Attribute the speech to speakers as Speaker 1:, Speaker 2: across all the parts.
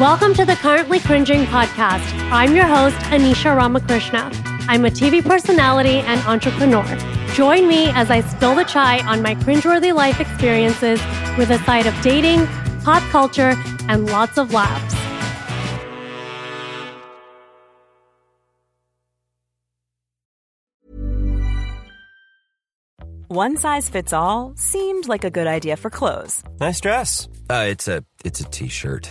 Speaker 1: Welcome to the Currently Cringing podcast. I'm your host, Anisha Ramakrishna. I'm a TV personality and entrepreneur. Join me as I spill the chai on my cringeworthy life experiences with a side of dating, pop culture, and lots of laughs.
Speaker 2: One size fits all seemed like a good idea for clothes
Speaker 3: Nice dress. Uh, it's a it's a t-shirt.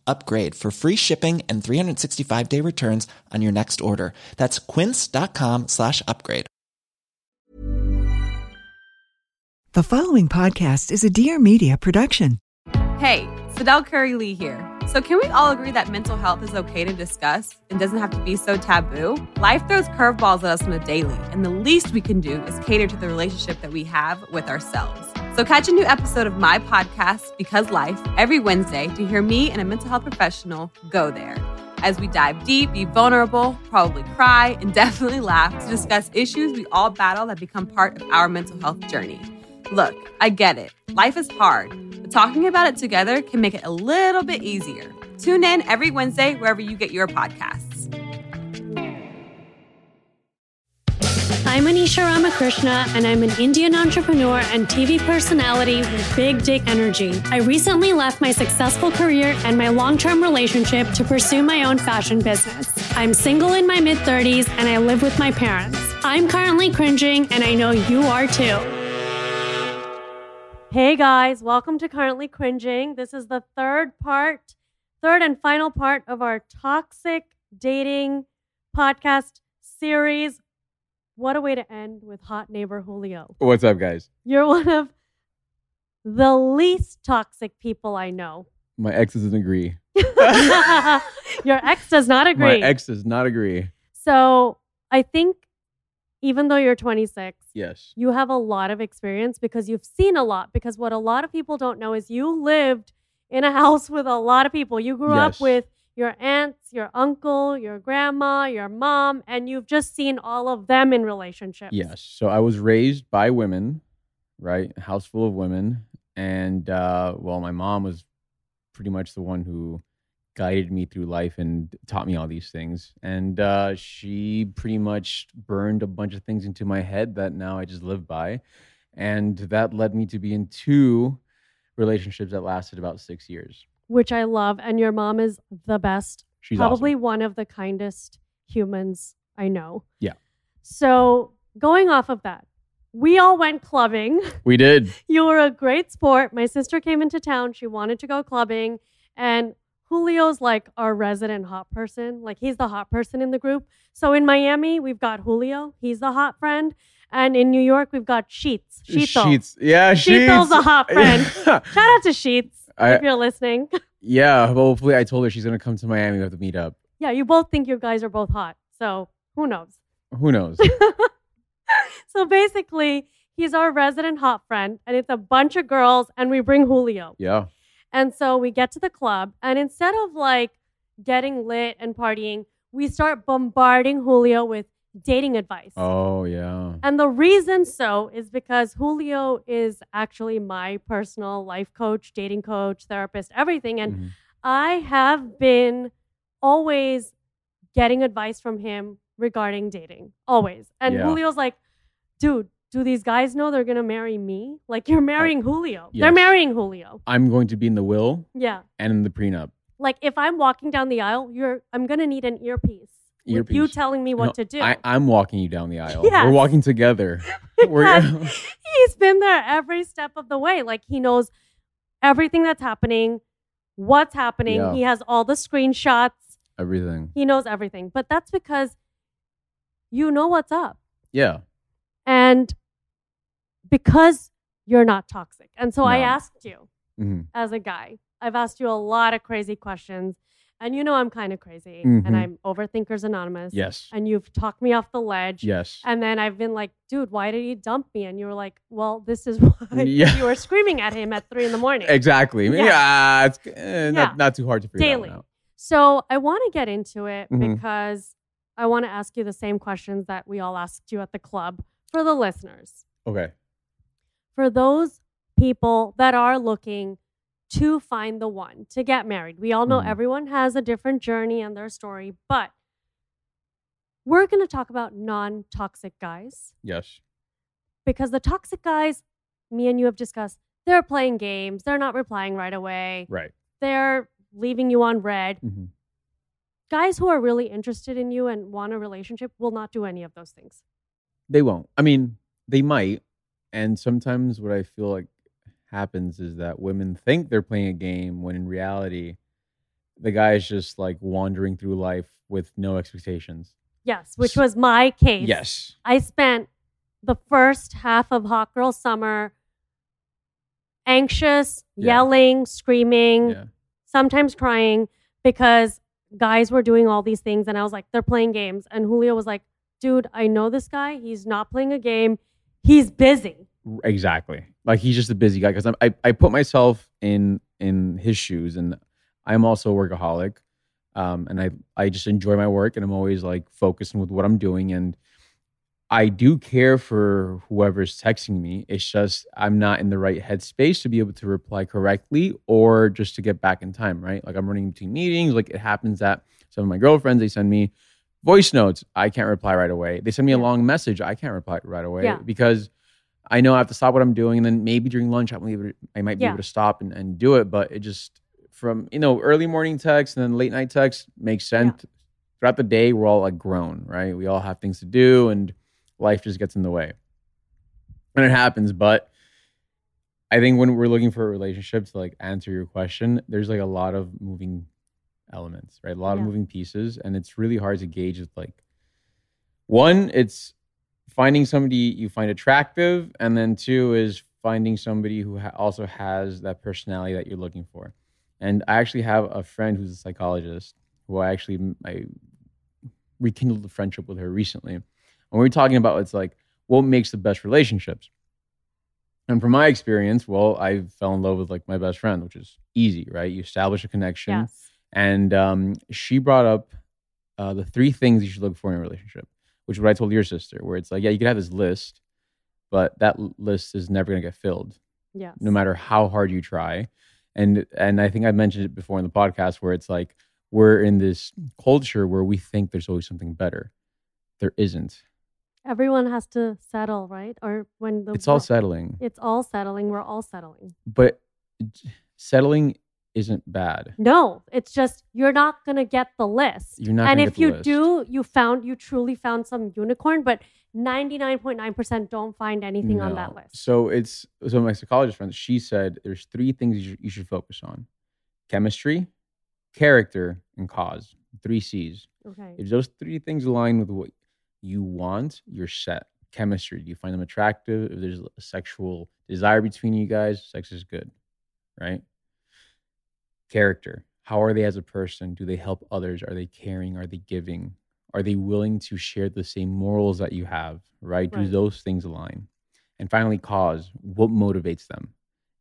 Speaker 4: upgrade for free shipping and 365 day returns on your next order. That's quince.com slash upgrade.
Speaker 5: The following podcast is a Dear Media production.
Speaker 6: Hey, Sadell Curry Lee here. So, can we all agree that mental health is okay to discuss and doesn't have to be so taboo? Life throws curveballs at us on a daily, and the least we can do is cater to the relationship that we have with ourselves. So, catch a new episode of my podcast, Because Life, every Wednesday to hear me and a mental health professional go there as we dive deep, be vulnerable, probably cry, and definitely laugh to discuss issues we all battle that become part of our mental health journey. Look, I get it. Life is hard, but talking about it together can make it a little bit easier. Tune in every Wednesday wherever you get your podcasts.
Speaker 1: I'm Anisha Ramakrishna, and I'm an Indian entrepreneur and TV personality with big dick energy. I recently left my successful career and my long term relationship to pursue my own fashion business. I'm single in my mid 30s and I live with my parents. I'm currently cringing, and I know you are too. Hey guys, welcome to Currently Cringing. This is the third part, third and final part of our toxic dating podcast series. What a way to end with hot neighbor Julio.
Speaker 7: What's up, guys?
Speaker 1: You're one of the least toxic people I know.
Speaker 7: My ex doesn't agree.
Speaker 1: Your ex does not agree.
Speaker 7: My ex does not agree.
Speaker 1: so I think even though you're 26,
Speaker 7: Yes.
Speaker 1: you have a lot of experience because you've seen a lot. Because what a lot of people don't know is you lived in a house with a lot of people. You grew up with your aunts, your uncle, your grandma, your mom, and you've just seen all of them in relationships.
Speaker 7: Yes. So I was raised by women, right? A house full of women. And uh, well, my mom was pretty much the one who guided me through life and taught me all these things. And uh, she pretty much burned a bunch of things into my head that now I just live by. And that led me to be in two relationships that lasted about six years.
Speaker 1: Which I love. And your mom is the best.
Speaker 7: She's
Speaker 1: probably
Speaker 7: awesome.
Speaker 1: one of the kindest humans I know.
Speaker 7: Yeah.
Speaker 1: So going off of that, we all went clubbing.
Speaker 7: We did.
Speaker 1: You were a great sport. My sister came into town. She wanted to go clubbing. And Julio's like our resident hot person. Like he's the hot person in the group. So in Miami, we've got Julio. He's the hot friend. And in New York, we've got Sheets. Sheeto.
Speaker 7: Sheets. Yeah, Sheets.
Speaker 1: Sheeto's a hot friend. Shout out to Sheets
Speaker 7: I-
Speaker 1: if you're listening.
Speaker 7: yeah, well, hopefully I told her she's going to come to Miami. We have to meet up.
Speaker 1: yeah, you both think you guys are both hot. So who knows?
Speaker 7: Who knows?
Speaker 1: so basically, he's our resident hot friend, and it's a bunch of girls, and we bring Julio.
Speaker 7: yeah.
Speaker 1: And so we get to the club, and instead of like getting lit and partying, we start bombarding Julio with dating advice.
Speaker 7: Oh yeah.
Speaker 1: And the reason so is because Julio is actually my personal life coach, dating coach, therapist, everything. And
Speaker 7: Mhm.
Speaker 1: I have been always getting advice from him regarding dating, always. And
Speaker 7: Yeah.
Speaker 1: Julio's like, dude, do these guys know they're going to marry me? Like, you're marrying Julio. They're marrying Julio.
Speaker 7: I'm going to be in the will
Speaker 1: Yeah.
Speaker 7: and in the prenup.
Speaker 1: Like, if I'm walking down the aisle, you're, I'm going to need an earpiece. With you
Speaker 7: Earpiece.
Speaker 1: telling me what
Speaker 7: No,
Speaker 1: to do.
Speaker 7: I, I'm walking you down the aisle.
Speaker 1: Yes.
Speaker 7: We're walking together. We're
Speaker 1: He's been there every step of the way. Like he knows everything that's happening, what's happening.
Speaker 7: Yeah.
Speaker 1: He has all the screenshots.
Speaker 7: everything.
Speaker 1: He knows everything. But that's because you know what's up.
Speaker 7: Yeah.
Speaker 1: And because you're not toxic. And so I asked you
Speaker 7: hmm
Speaker 1: as a guy, I've asked you a lot of crazy questions. And you know I'm kind of crazy.
Speaker 7: Mhm.
Speaker 1: And I'm Overthinkers Anonymous.
Speaker 7: Yes.
Speaker 1: And you've talked me off the ledge.
Speaker 7: Yes.
Speaker 1: And then I've been like, dude, why did he dump me? And you were like, well, this is why
Speaker 7: Yeah.
Speaker 1: you were screaming at him at three in the morning.
Speaker 7: Exactly.
Speaker 1: Yeah.
Speaker 7: Yeah. it's eh,
Speaker 1: Yeah.
Speaker 7: Not, not too hard to figure
Speaker 1: Daily.
Speaker 7: out.
Speaker 1: So I want to get into it
Speaker 7: Mhm.
Speaker 1: because I want to ask you the same questions that we all asked you at the club for the listeners.
Speaker 7: Okay.
Speaker 1: For those people that are looking to find the one to get married, we all know
Speaker 7: Mhm.
Speaker 1: everyone has a different journey and their story, but we're going to talk about non toxic guys.
Speaker 7: Yes.
Speaker 1: because the toxic guys, me and you have discussed, they're playing games. They're not replying right away.
Speaker 7: Right.
Speaker 1: They're leaving you on read.
Speaker 7: hmm
Speaker 1: Guys who are really interested in you and want a relationship will not do any of those things.
Speaker 7: They won't. I mean, they might. And sometimes what I feel like happens is that women think they're playing a game when in reality, the guy is just like wandering through life with no expectations.
Speaker 1: Yes, which was my case.
Speaker 7: Yes.
Speaker 1: I spent the first half of Hot Girl Summer anxious,
Speaker 7: Yeah.
Speaker 1: yelling, screaming,
Speaker 7: Yeah.
Speaker 1: sometimes crying because guys were doing all these things and I was like, they're playing games. And Julio was like, dude, I know this guy. He's not playing a game. He's busy.
Speaker 7: Exactly. Like he's just a busy guy because I I put myself in in his shoes, and I'm also a workaholic, um, and I I just enjoy my work, and I'm always like focusing with what I'm doing, and I do care for whoever's texting me. It's just I'm not in the right headspace to be able to reply correctly or just to get back in time. Right? Like I'm running between meetings. Like it happens that some of my girlfriends they send me voice notes. I can't reply right away. They send me a long message. I can't reply right away
Speaker 1: Yeah.
Speaker 7: because I know I have to stop what I'm doing, and then maybe during lunch I might be able to, I might be
Speaker 1: Yeah.
Speaker 7: able to stop and, and do it. But it just from you know early morning text and then late night text makes sense. Throughout the day, we're all like grown, right? We all have things to do, and life just gets in the way, and it happens. But I think when we're looking for a relationship to like answer your question, there's like a lot of moving elements, right? A lot
Speaker 1: Yeah.
Speaker 7: of moving pieces, and it's really hard to gauge. With like one, it's finding somebody you find attractive, and then two is finding somebody who ha- also has that personality that you're looking for. And I actually have a friend who's a psychologist who I actually I rekindled a friendship with her recently, and we were talking about it's like what makes the best relationships. And from my experience, well, I fell in love with like my best friend, which is easy, right? You establish a connection,
Speaker 1: Yes.
Speaker 7: And um, she brought up uh, the three things you should look for in a relationship, which is what I told your sister, where it's like, yeah, you could have this list, but that list is never going to get filled,
Speaker 1: Yes.
Speaker 7: no matter how hard you try. And and I think I mentioned it before in the podcast, where it's like we're in this culture where we think there's always something better. There isn't.
Speaker 1: Everyone has to settle, right? Or when the
Speaker 7: It's all settling,
Speaker 1: It's all settling. We're all settling.
Speaker 7: but settling isn't bad.
Speaker 1: No, it's just you're not gonna get the list.
Speaker 7: You're not
Speaker 1: and if you
Speaker 7: list.
Speaker 1: do, you found you truly found some unicorn, but 99.9% don't find anything on that list.
Speaker 7: So it's so my psychologist friend. She said there's three things you should, you should focus on: chemistry, character, and cause. Three C's.
Speaker 1: Okay.
Speaker 7: If those three things align with what you want, you're set. Chemistry. Do you find them attractive? If there's a sexual desire between you guys, sex is good, right? Character. How are they as a person? Do they help others? Are they caring? Are they giving? Are they willing to share the same morals that you have, right? Do those things align? And finally, cause. What motivates them?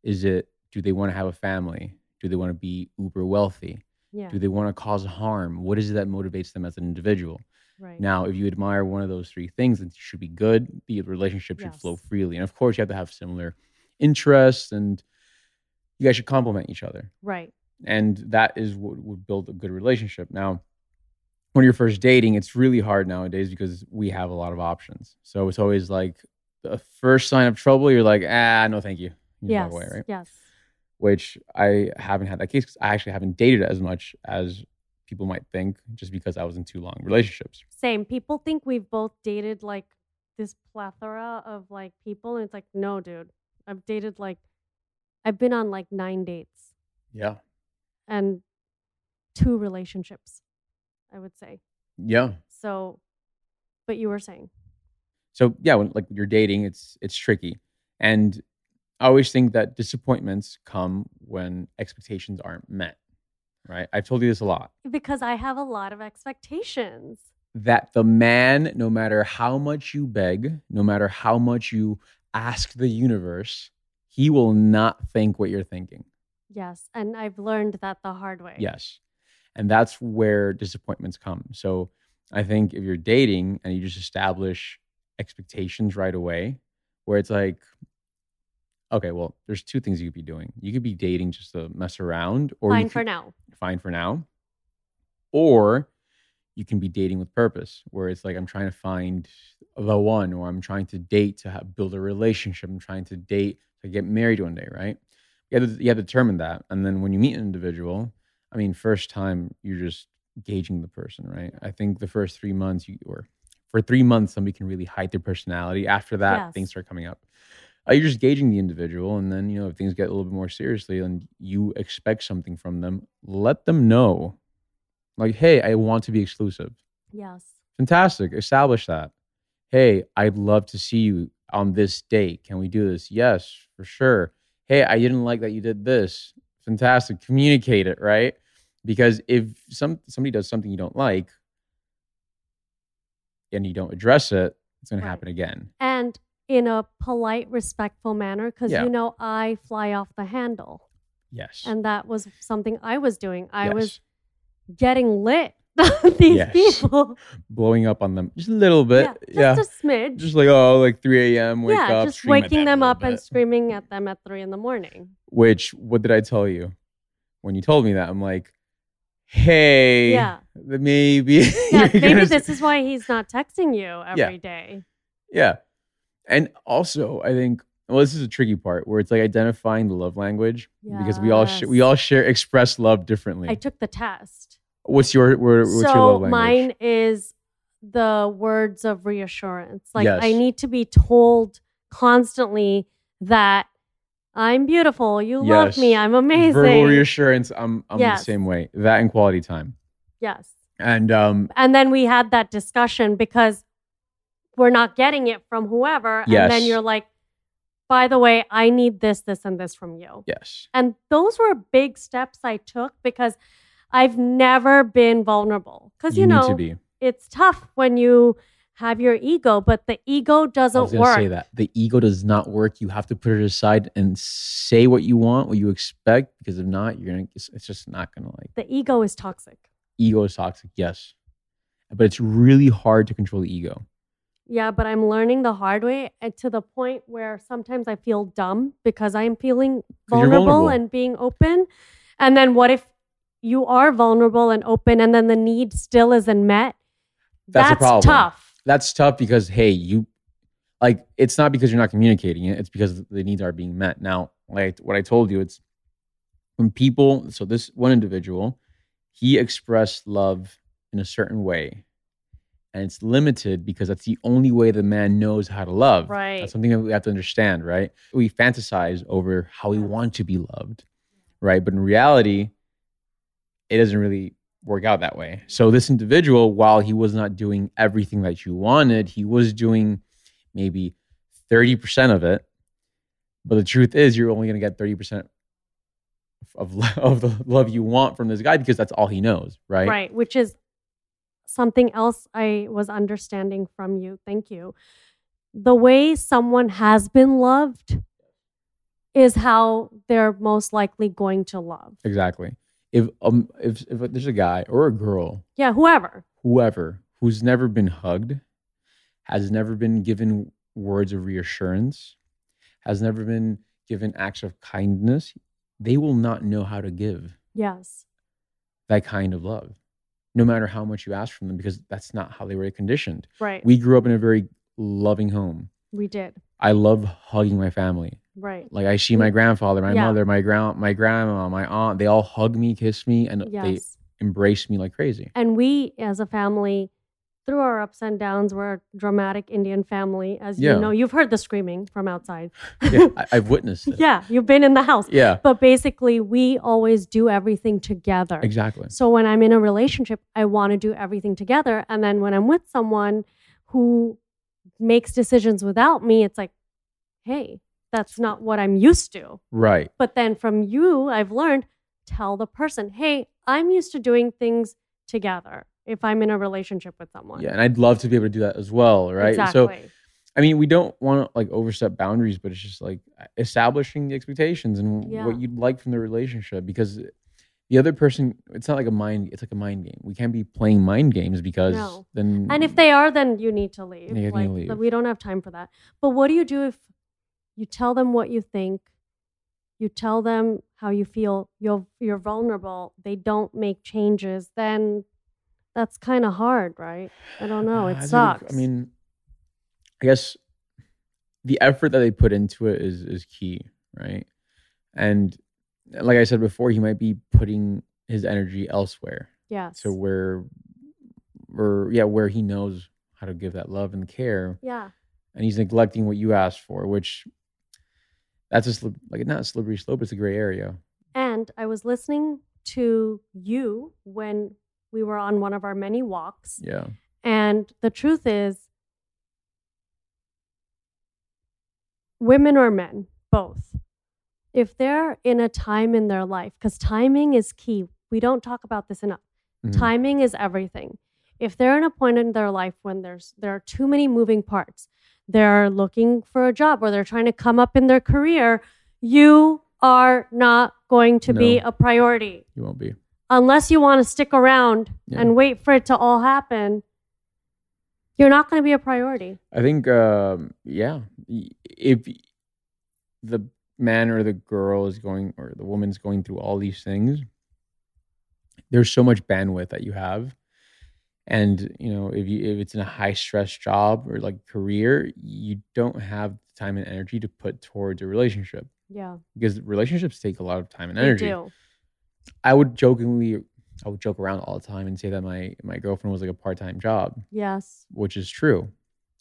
Speaker 7: Is it, do they want to have a family? Do they want to be uber wealthy?
Speaker 1: Yeah.
Speaker 7: Do they want to cause harm? What is it that motivates them as an individual?
Speaker 1: Right.
Speaker 7: Now, if you admire one of those three things, then it should be good. The relationship should flow freely. And of course, you have to have similar interests and you guys should complement each other.
Speaker 1: Right.
Speaker 7: And that is what would build a good relationship. Now, when you're first dating, it's really hard nowadays because we have a lot of options. So it's always like the first sign of trouble, you're like, ah, no, thank you. You
Speaker 1: Yes.
Speaker 7: right?
Speaker 1: Yes.
Speaker 7: which I haven't had that case because I actually haven't dated as much as people might think just because I was in two long relationships.
Speaker 1: Same. People think we've both dated like this plethora of like people, and it's like, no, dude. I've dated like, I've been on like nine dates
Speaker 7: Yeah.
Speaker 1: And two relationships, I would say.
Speaker 7: Yeah.
Speaker 1: So, but you were saying,
Speaker 7: So yeah, when like you're dating, it's it's tricky. And I always think that disappointments come when expectations aren't met. Right? I've told you this a lot.
Speaker 1: because I have a lot of expectations.
Speaker 7: That the man, no matter how much you beg, no matter how much you ask the universe, he will not think what you're thinking.
Speaker 1: Yes. And I've learned that the hard way.
Speaker 7: Yes. And that's where disappointments come. So I think if you're dating and you just establish expectations right away, where it's like, okay, well, there's two things you could be doing. You could be dating just to mess around, or
Speaker 1: Fine for now.
Speaker 7: fine for now. Or you can be dating with purpose, where it's like I'm trying to find the one, or I'm trying to date to have, build a relationship. I'm trying to date to get married one day, right? You have, to, you have to determine that, and then when you meet an individual, I mean, first time you're just gauging the person, right? I think the first three months, you or for three months, somebody can really hide their personality. After that,
Speaker 1: Yes.
Speaker 7: things start coming up. Uh, you're just gauging the individual, and then you know if things get a little bit more seriously, and you expect something from them, let them know, like, hey, I want to be exclusive.
Speaker 1: Yes.
Speaker 7: Fantastic, establish that. Hey, I'd love to see you on this date. Can we do this? Yes, for sure. Hey, I didn't like that you did this. Fantastic. Communicate it, right? Because if some somebody does something you don't like and you don't address it, it's going
Speaker 1: Right.
Speaker 7: to happen again.
Speaker 1: And in a polite, respectful manner, because
Speaker 7: Yeah.
Speaker 1: you know, I fly off the handle.
Speaker 7: Yes.
Speaker 1: And that was something I was doing. I
Speaker 7: Yes.
Speaker 1: was getting lit these
Speaker 7: Yes.
Speaker 1: people.
Speaker 7: blowing up on them just a little bit.
Speaker 1: yeah,
Speaker 7: Yeah.
Speaker 1: just a smidge.
Speaker 7: Just like, oh, like 3 a.m., wake
Speaker 1: yeah,
Speaker 7: up.
Speaker 1: just waking them up and screaming at them at three in the morning.
Speaker 7: Which, what did I tell you? When you told me that, I'm like, hey,
Speaker 1: Yeah.
Speaker 7: maybe.
Speaker 1: Yeah, maybe
Speaker 7: gonna
Speaker 1: this is why he's not texting you every day.
Speaker 7: Yeah. Yeah. And also, I think well, this is a tricky part where it's like identifying the love language because we all sh- we all share express love differently.
Speaker 1: I took the test.
Speaker 7: What's your where, what's your
Speaker 1: so
Speaker 7: love language?
Speaker 1: mine is the words of reassurance. Like I need to be told constantly that I'm beautiful, you love me, I'm amazing.
Speaker 7: Verbal reassurance. I'm I'm
Speaker 1: Yes.
Speaker 7: the same way. That and quality time.
Speaker 1: yes.
Speaker 7: And um
Speaker 1: And then we had that discussion because we're not getting it from whoever. And then you're like, by the way, I need this, this, and this from you.
Speaker 7: yes.
Speaker 1: And those were big steps I took because I've never been vulnerable. Because, you,
Speaker 7: You,
Speaker 1: know, it's tough when you have your ego, but the ego doesn't work.
Speaker 7: say that the ego does not work. You have to put it aside and say what you want, what you expect, because if not, you're gonna. It's, it's just not gonna like.
Speaker 1: The ego is toxic.
Speaker 7: Ego is toxic, yes, but it's really hard to control the ego.
Speaker 1: Yeah, but I'm learning the hard way and to the point where sometimes I feel dumb because I'm feeling vulnerable,
Speaker 7: vulnerable.
Speaker 1: and being open. And then what if you are vulnerable and open and then the need still isn't met?
Speaker 7: That's a problem.
Speaker 1: tough.
Speaker 7: That's tough because hey, you like it's not because you're not communicating it. It's because the needs are being met. Now, like what I told you, it's when people. So this one individual, he expressed love in a certain way, and it's limited because that's the only way the man knows how to love.
Speaker 1: Right.
Speaker 7: That's something that we have to understand, right? We fantasize over how we want to be loved, right? But in reality, it doesn't really work out that way. So this individual, while he was not doing everything that you wanted, he was doing maybe 30% of it. But the truth is you're only going to get 30% of, lo- of the love you want from this guy because that's all he knows, right?
Speaker 1: Right. Which is something else I was understanding from you. Thank you. The way someone has been loved is how they're most likely going to love.
Speaker 7: Exactly. If um if if there's a guy or a girl,
Speaker 1: Yeah, whoever.
Speaker 7: whoever who's never been hugged, has never been given words of reassurance, has never been given acts of kindness, they will not know how to give
Speaker 1: Yes.
Speaker 7: that kind of love, no matter how much you ask from them, because that's not how they were conditioned.
Speaker 1: Right.
Speaker 7: We grew up in a very loving home.
Speaker 1: we did.
Speaker 7: I love hugging my family.
Speaker 1: Right.
Speaker 7: Like I see my grandfather, my
Speaker 1: Yeah.
Speaker 7: mother, my grand, my grandma, my aunt. They all hug me, kiss me, and they embrace me like crazy.
Speaker 1: And we, as a family, through our ups and downs, we're a dramatic Indian family. As
Speaker 7: Yeah.
Speaker 1: you know, you've heard the screaming from outside.
Speaker 7: yeah, I, I've witnessed it.
Speaker 1: Yeah, you've been in the house.
Speaker 7: Yeah,
Speaker 1: But basically, we always do everything together.
Speaker 7: exactly.
Speaker 1: So when I'm in a relationship, I want to do everything together. And then when I'm with someone who makes decisions without me, it's like, hey, that's not what I'm used to.
Speaker 7: Right.
Speaker 1: But then from you, I've learned tell the person, hey, I'm used to doing things together if I'm in a relationship with someone.
Speaker 7: Yeah, and I'd love to be able to do that as well, right?
Speaker 1: Exactly.
Speaker 7: So, I mean, we don't want to like overstep boundaries, but it's just like establishing the expectations and
Speaker 1: Yeah.
Speaker 7: what you'd like from the relationship because the other person, it's not like a mind, it's like a mind game. We can't be playing mind games because
Speaker 1: No.
Speaker 7: then
Speaker 1: and if they are, then you need to leave.
Speaker 7: You need to leave.
Speaker 1: We don't have time for that. But what do you do if you tell them what you think? You tell them how you feel. You're you're vulnerable. They don't make changes. Then that's kind of hard, right? I don't know. It
Speaker 7: That's a good-
Speaker 1: sucks.
Speaker 7: I mean, I guess the effort that they put into it is is key, right? And like I said before, he might be putting his energy elsewhere.
Speaker 1: Yeah.
Speaker 7: So where, where yeah, where he knows how to give that love and care,
Speaker 1: yeah.
Speaker 7: and he's neglecting what you asked for, which that's a slip, like not a slippery slope. It's a gray area.
Speaker 1: And I was listening to you when we were on one of our many walks.
Speaker 7: Yeah,
Speaker 1: And the truth is, women or men, both, if they're in a time in their life, because timing is key, we don't talk about this enough.
Speaker 7: Mhm.
Speaker 1: Timing is everything. If they're in a point in their life when there's there are too many moving parts, they're looking for a job or they're trying to come up in their career, you are not going to be a priority
Speaker 7: you won't be.
Speaker 1: unless you want to stick around
Speaker 7: Yeah.
Speaker 1: and wait for it to all happen, you're not going to be a priority.
Speaker 7: I think, um, yeah, if the man or the girl is going or the woman's going through all these things, there's so much bandwidth that you have. And you know, if you if it's in a high stress job or like career, you don't have the time and energy to put towards a relationship
Speaker 1: Yeah,
Speaker 7: because relationships take a lot of time and energy.
Speaker 1: do.
Speaker 7: I would jokingly, I would joke around all the time and say that my my girlfriend was like a part time job,
Speaker 1: Yes.
Speaker 7: which is true.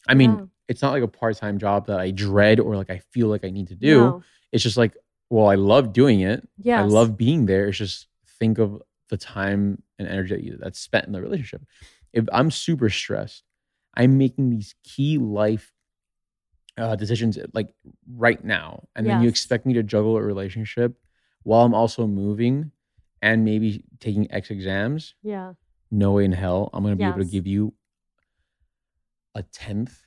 Speaker 7: I mean,
Speaker 1: Yeah.
Speaker 7: it's not like a part time job that I dread or like I feel like I need to do.
Speaker 1: No.
Speaker 7: It's just like, well, I love doing it.
Speaker 1: yeah
Speaker 7: I love being there. It's just think of the time and energy that you, that's spent in the relationship. If I'm super stressed, I'm making these key life uh, decisions like right now, and then you expect me to juggle a relationship while I'm also moving and maybe taking X exams.
Speaker 1: Yeah.
Speaker 7: No way in hell I'm going to be able to give you a tenth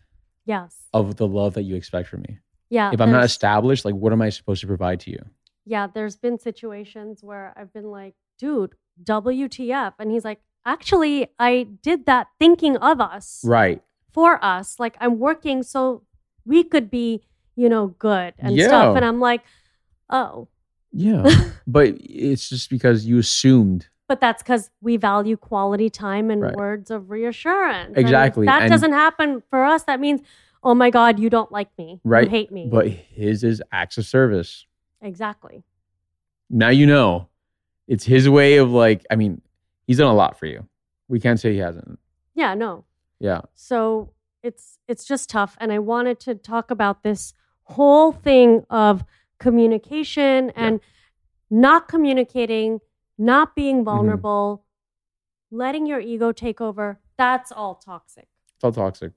Speaker 1: Yes.
Speaker 7: of the love that you expect from me.
Speaker 1: Yeah.
Speaker 7: if I'm not established, like what am I supposed to provide to you?
Speaker 1: yeah, there's been situations where I've been like, dude, WTF. And he's like, actually, I did that thinking of us
Speaker 7: Right.
Speaker 1: for us. Like, I'm working so we could be, you know, good and
Speaker 7: Yeah.
Speaker 1: stuff. And I'm like, oh,
Speaker 7: Yeah. but it's just because you assumed.
Speaker 1: But that's because we value quality time and
Speaker 7: Right.
Speaker 1: words of reassurance. And
Speaker 7: Exactly,
Speaker 1: that
Speaker 7: and-
Speaker 1: doesn't happen for us. That means, oh my God, you don't like me.
Speaker 7: Right.
Speaker 1: You hate me.
Speaker 7: But his is acts of service.
Speaker 1: exactly.
Speaker 7: Now you know. It's his way of like, I mean, he's done a lot for you. We can't say he hasn't.
Speaker 1: Yeah, no.
Speaker 7: Yeah.
Speaker 1: So it's it's just tough. And I wanted to talk about this whole thing of communication and not communicating, not being
Speaker 7: Mm-hmm.
Speaker 1: vulnerable, letting your ego take over. That's all toxic.
Speaker 7: It's all toxic.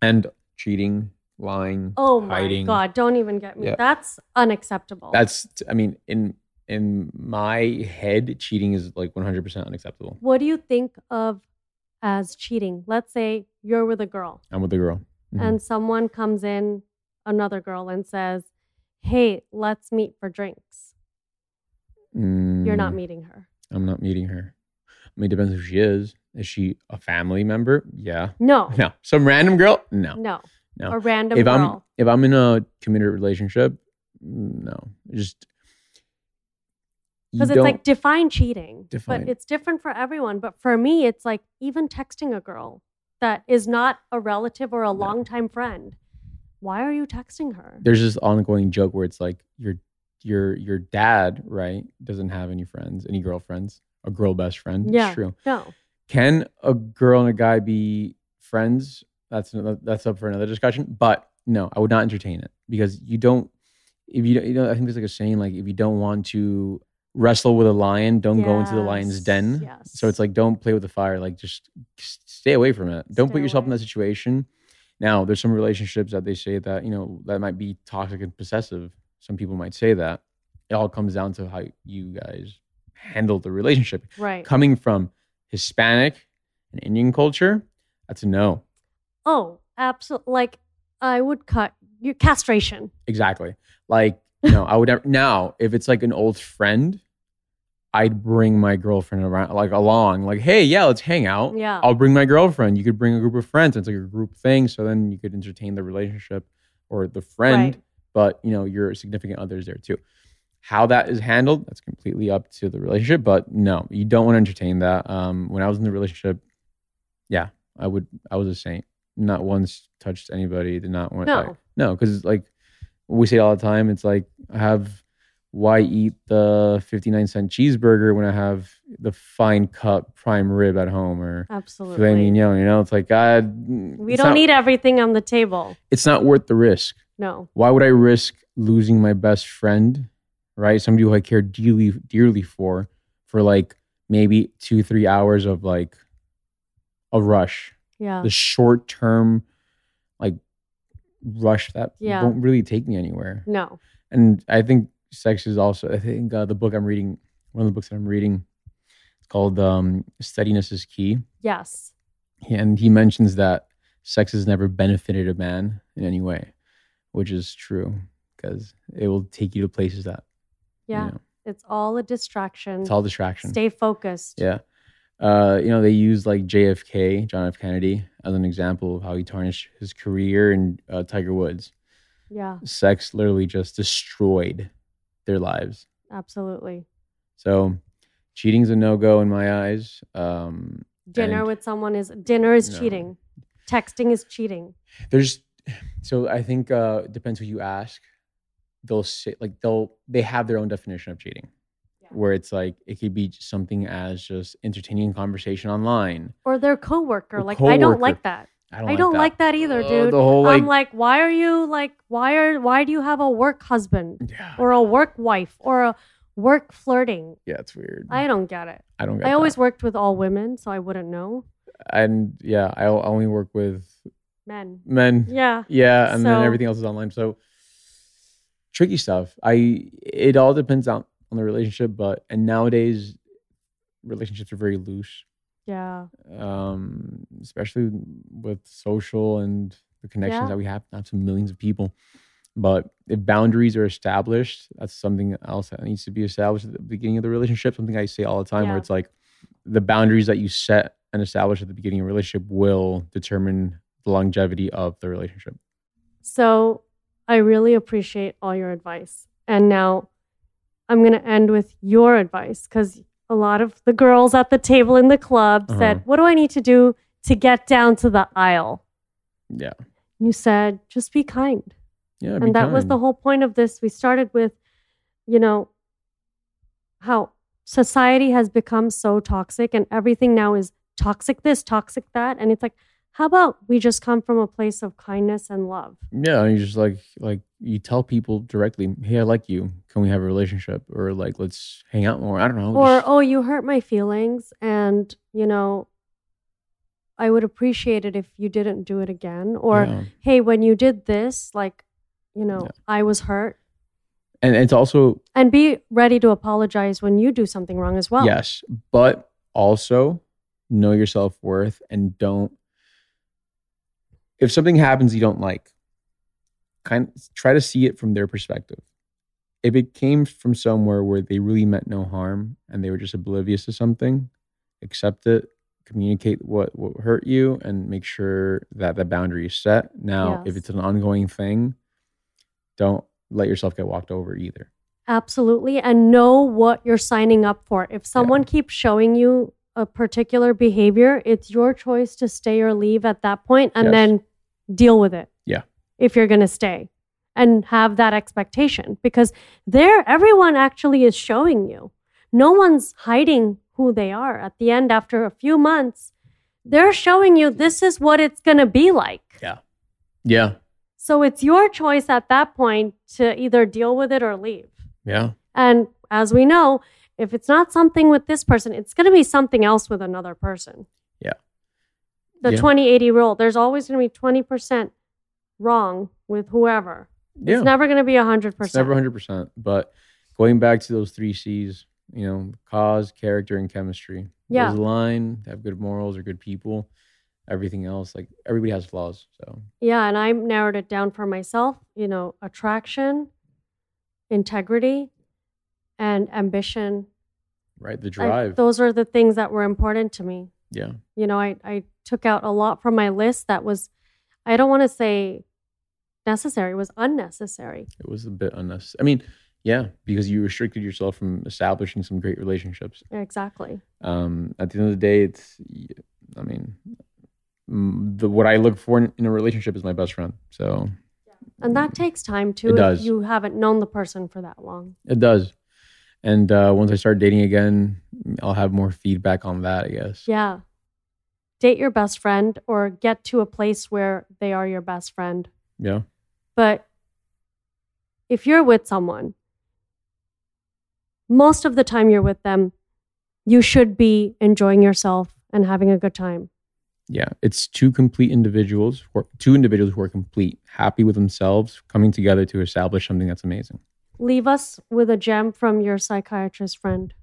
Speaker 7: And cheating, lying,
Speaker 1: Oh my
Speaker 7: hiding.
Speaker 1: God, don't even get me.
Speaker 7: Yeah.
Speaker 1: That's unacceptable.
Speaker 7: That's I mean, in in my head, cheating is like 100% unacceptable.
Speaker 1: what do you think of as cheating? Let's say you're with a girl
Speaker 7: I'm with a girl. Mhm.
Speaker 1: and someone comes in, another girl, and says, Hey, let's meet for drinks. You're not
Speaker 7: Mm,
Speaker 1: meeting her.
Speaker 7: I'm not meeting her. I mean, it depends who she is. Is she a family member? Yeah.
Speaker 1: No.
Speaker 7: No. Some random girl? No.
Speaker 1: No.
Speaker 7: No.
Speaker 1: A random
Speaker 7: if I'm
Speaker 1: girl.
Speaker 7: if I'm in a committed relationship, no. Just
Speaker 1: Because it's like define cheating.
Speaker 7: Define.
Speaker 1: But it's different for everyone. But for me, it's like even texting a girl that is not a relative or a longtime friend. Why are you texting her?
Speaker 7: there's this ongoing joke where it's like your your your dad right doesn't have any friends, any girlfriends, a girl best friend.
Speaker 1: Yeah.
Speaker 7: It's true.
Speaker 1: No.
Speaker 7: Can a girl and a guy be friends? That's that's up for another discussion. But no, I would not entertain it because you don't. If you don't, you know, I think there's like a saying like if you don't want to wrestle with a lion, don't go into the lion's den.
Speaker 1: yes.
Speaker 7: So it's like don't play with the fire. Like just stay away from it. Don't put yourself in that situation. Now, there's some relationships that they say that you know that might be toxic and possessive. Some people might say that. It all comes down to how you guys handle the relationship
Speaker 1: Right.
Speaker 7: coming from Hispanic and Indian culture, that's a no.
Speaker 1: Oh, absolutely. Like I would cut your castration.
Speaker 7: Exactly. Like, no, I would never. Now, if it's like an old friend, I'd bring my girlfriend around, like along, like, hey, yeah, let's hang out.
Speaker 1: Yeah.
Speaker 7: I'll bring my girlfriend. You could bring a group of friends. It's like a group thing. So then you could entertain the relationship or the friend,
Speaker 1: Right.
Speaker 7: but you know, your significant other's there too. How that is handled, that's completely up to the relationship. But no, you don't want to entertain that. Um, when I was in the relationship, yeah, I would. I was a saint. Not once touched anybody. Did not want.
Speaker 1: No.
Speaker 7: like- no, because like we say all the time, it's like I have. Why eat the fifty nine cent cheeseburger when I have the fine cut prime rib at home or filet
Speaker 1: Absolutely.
Speaker 7: mignon? You know, it's like God.
Speaker 1: Mm, we don't need everything on the table.
Speaker 7: It's not worth the risk
Speaker 1: No.
Speaker 7: why would I risk losing my best friend, right? Somebody who I care dearly, dearly for, for like maybe two, three hours of like a rush,
Speaker 1: Yeah.
Speaker 7: the short term, like rush that
Speaker 1: Yeah.
Speaker 7: won't really take me anywhere.
Speaker 1: No.
Speaker 7: And I think sex is also, I think uh, the book I'm reading, one of the books that I'm reading, it's called um, Steadiness is Key.
Speaker 1: Yes.
Speaker 7: And he mentions that sex has never benefited a man in any way, which is true because it will take you to places that you
Speaker 1: Yeah.
Speaker 7: know,
Speaker 1: It's all a distraction.
Speaker 7: it's all distraction.
Speaker 1: Stay focused.
Speaker 7: Yeah. Uh, you know, they use like JFK, John F. Kennedy, as an example of how he tarnished his career and uh, Tiger Woods.
Speaker 1: Yeah.
Speaker 7: Sex literally just destroyed their lives.
Speaker 1: Absolutely.
Speaker 7: So cheating's a no go in my eyes. Um,
Speaker 1: Dinner with someone is dinner is
Speaker 7: No.
Speaker 1: cheating. Texting is cheating.
Speaker 7: there's so I think uh depends who you ask. They'll say like they'll they have their own definition of cheating. Where it's like it could be something as just entertaining conversation online.
Speaker 1: Or their coworker.
Speaker 7: Or
Speaker 1: Like I don't like that.
Speaker 7: I don't,
Speaker 1: I don't like that either,
Speaker 7: Oh,
Speaker 1: dude.
Speaker 7: The whole like,
Speaker 1: I'm like, why are you like why are why do you have a work husband
Speaker 7: yeah,
Speaker 1: or a work wife or a work flirting?
Speaker 7: yeah, it's weird.
Speaker 1: I don't get it.
Speaker 7: I don't. Get
Speaker 1: I always worked with all women, so I wouldn't know.
Speaker 7: and yeah, I only work with
Speaker 1: Men.
Speaker 7: men.
Speaker 1: Yeah.
Speaker 7: Yeah, and then everything else is online. So tricky stuff. I it all depends on on the relationship, but and nowadays relationships are very loose.
Speaker 1: Yeah.
Speaker 7: um, especially with social and the connections
Speaker 1: Yeah.
Speaker 7: that we have now to millions of people. But if boundaries are established, that's something else that needs to be established at the beginning of the relationship. Something I say all the time,
Speaker 1: Yeah.
Speaker 7: where it's like the boundaries that you set and establish at the beginning of a relationship will determine the longevity of the relationship.
Speaker 1: So I really appreciate all your advice. And now I'm going to end with your advice because a lot of the girls at the table in the club said,
Speaker 7: Uh-huh.
Speaker 1: What do I need to do to get down to the aisle?
Speaker 7: Yeah, And
Speaker 1: You said, Just be kind.
Speaker 7: yeah.
Speaker 1: and that was the whole point of this. We started with, you know, how society has become so toxic and everything now is toxic this, toxic that. And it's like, how about we just come from a place of kindness and love?
Speaker 7: Yeah, you just like like you tell people directly, "Hey, I like you. Can we have a relationship?" Or like, "Let's hang out more." I don't know.
Speaker 1: or
Speaker 7: just-
Speaker 1: oh you hurt my feelings and you know i would appreciate it if you didn't do it again or
Speaker 7: Yeah.
Speaker 1: hey when you did this like you know
Speaker 7: Yeah.
Speaker 1: i was hurt
Speaker 7: and it's also
Speaker 1: and be ready to apologize when you do something wrong as well
Speaker 7: Yes, but also know your self worth and don't. If something happens you don't like, kind of try to see it from their perspective. If it came from somewhere where they really meant no harm and they were just oblivious to something, accept it communicate what what hurt you and make sure that the boundary is set. Now, if it's an ongoing thing, don't let yourself get walked over either.
Speaker 1: Absolutely. And know what you're signing up for. If someone keeps showing you a particular behavior, it's your choice to stay or leave at that point and
Speaker 7: Yes.
Speaker 1: then deal with it.
Speaker 7: Yeah.
Speaker 1: If you're going to stay and have that expectation because there, everyone actually is showing you. No one's hiding who they are. At the end, after a few months, they're showing you this is what it's going to be like.
Speaker 7: Yeah. Yeah.
Speaker 1: So it's your choice at that point to either deal with it or leave.
Speaker 7: Yeah.
Speaker 1: And as we know, if it's not something with this person, it's going to be something else with another person. The
Speaker 7: Yeah.
Speaker 1: 20 80 rule, there's always going to be 20% wrong with whoever.
Speaker 7: Yeah.
Speaker 1: It's never going to be 100%.
Speaker 7: It's never 100%. But going back to those three C's, you know, cause, character, and chemistry.
Speaker 1: Yeah.
Speaker 7: Those align, have good morals, or good people. Everything else, like everybody has flaws. So,
Speaker 1: Yeah. And I narrowed it down for myself, you know, attraction, integrity, and ambition.
Speaker 7: right. The
Speaker 1: I-
Speaker 7: drive.
Speaker 1: those are the things that were important to me.
Speaker 7: yeah.
Speaker 1: you know, I, I took out a lot from my list that was, I don't want to say necessary, it was unnecessary.
Speaker 7: It was a bit unnecessary. I mean, yeah, because you restricted yourself from establishing some great relationships.
Speaker 1: Exactly.
Speaker 7: Um, at the end of the day, it's, I mean, the what I look for in, in a relationship is my best friend. So
Speaker 1: And that takes time too
Speaker 7: It
Speaker 1: if
Speaker 7: does.
Speaker 1: you haven't known the person for that long.
Speaker 7: it does. And uh, once I start dating again, I'll have more feedback on that, I guess.
Speaker 1: Yeah. Date your best friend or get to a place where they are your best friend.
Speaker 7: Yeah.
Speaker 1: But if you're with someone, most of the time you're with them, you should be enjoying yourself and having a good time.
Speaker 7: Yeah. It's two complete individuals, two individuals who are complete, happy with themselves, coming together to establish something that's amazing.
Speaker 1: Leave us with a gem from your psychiatrist friend.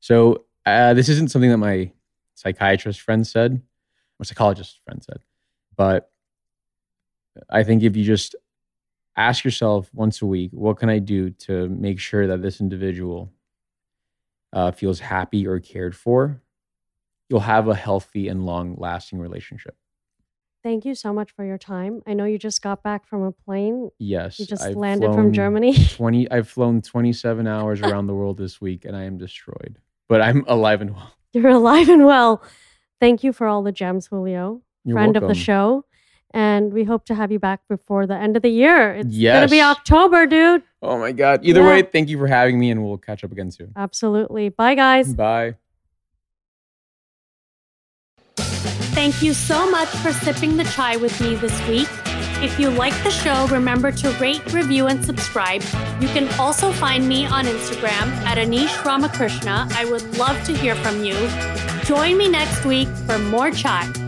Speaker 7: So uh, this isn't something that my psychiatrist friend said, or psychologist friend said, but I think if you just ask yourself once a week, what can I do to make sure that this individual uh, feels happy or cared for, you'll have a healthy and long-lasting relationship.
Speaker 1: Thank you so much for your time. I know you just got back from a plane.
Speaker 7: Yes,
Speaker 1: You just
Speaker 7: I've
Speaker 1: landed from Germany.
Speaker 7: Twenty. I've flown twenty-seven hours around the world this week, and I am destroyed. But I'm alive and well.
Speaker 1: You're alive and well. Thank you for all the gems, Julio,
Speaker 7: You're
Speaker 1: friend of the show. And we hope to have you back before the end of the year. It's going to be October, dude.
Speaker 7: Oh my god! Either
Speaker 1: Yeah.
Speaker 7: way, thank you for having me, and we'll catch up again soon.
Speaker 1: Absolutely. Bye, guys.
Speaker 7: Bye.
Speaker 1: Thank you so much for sipping the chai with me this week. If you like the show, remember to rate, review, and subscribe. You can also find me on Instagram at Anisha Ramakrishna. I would love to hear from you. Join me next week for more chai.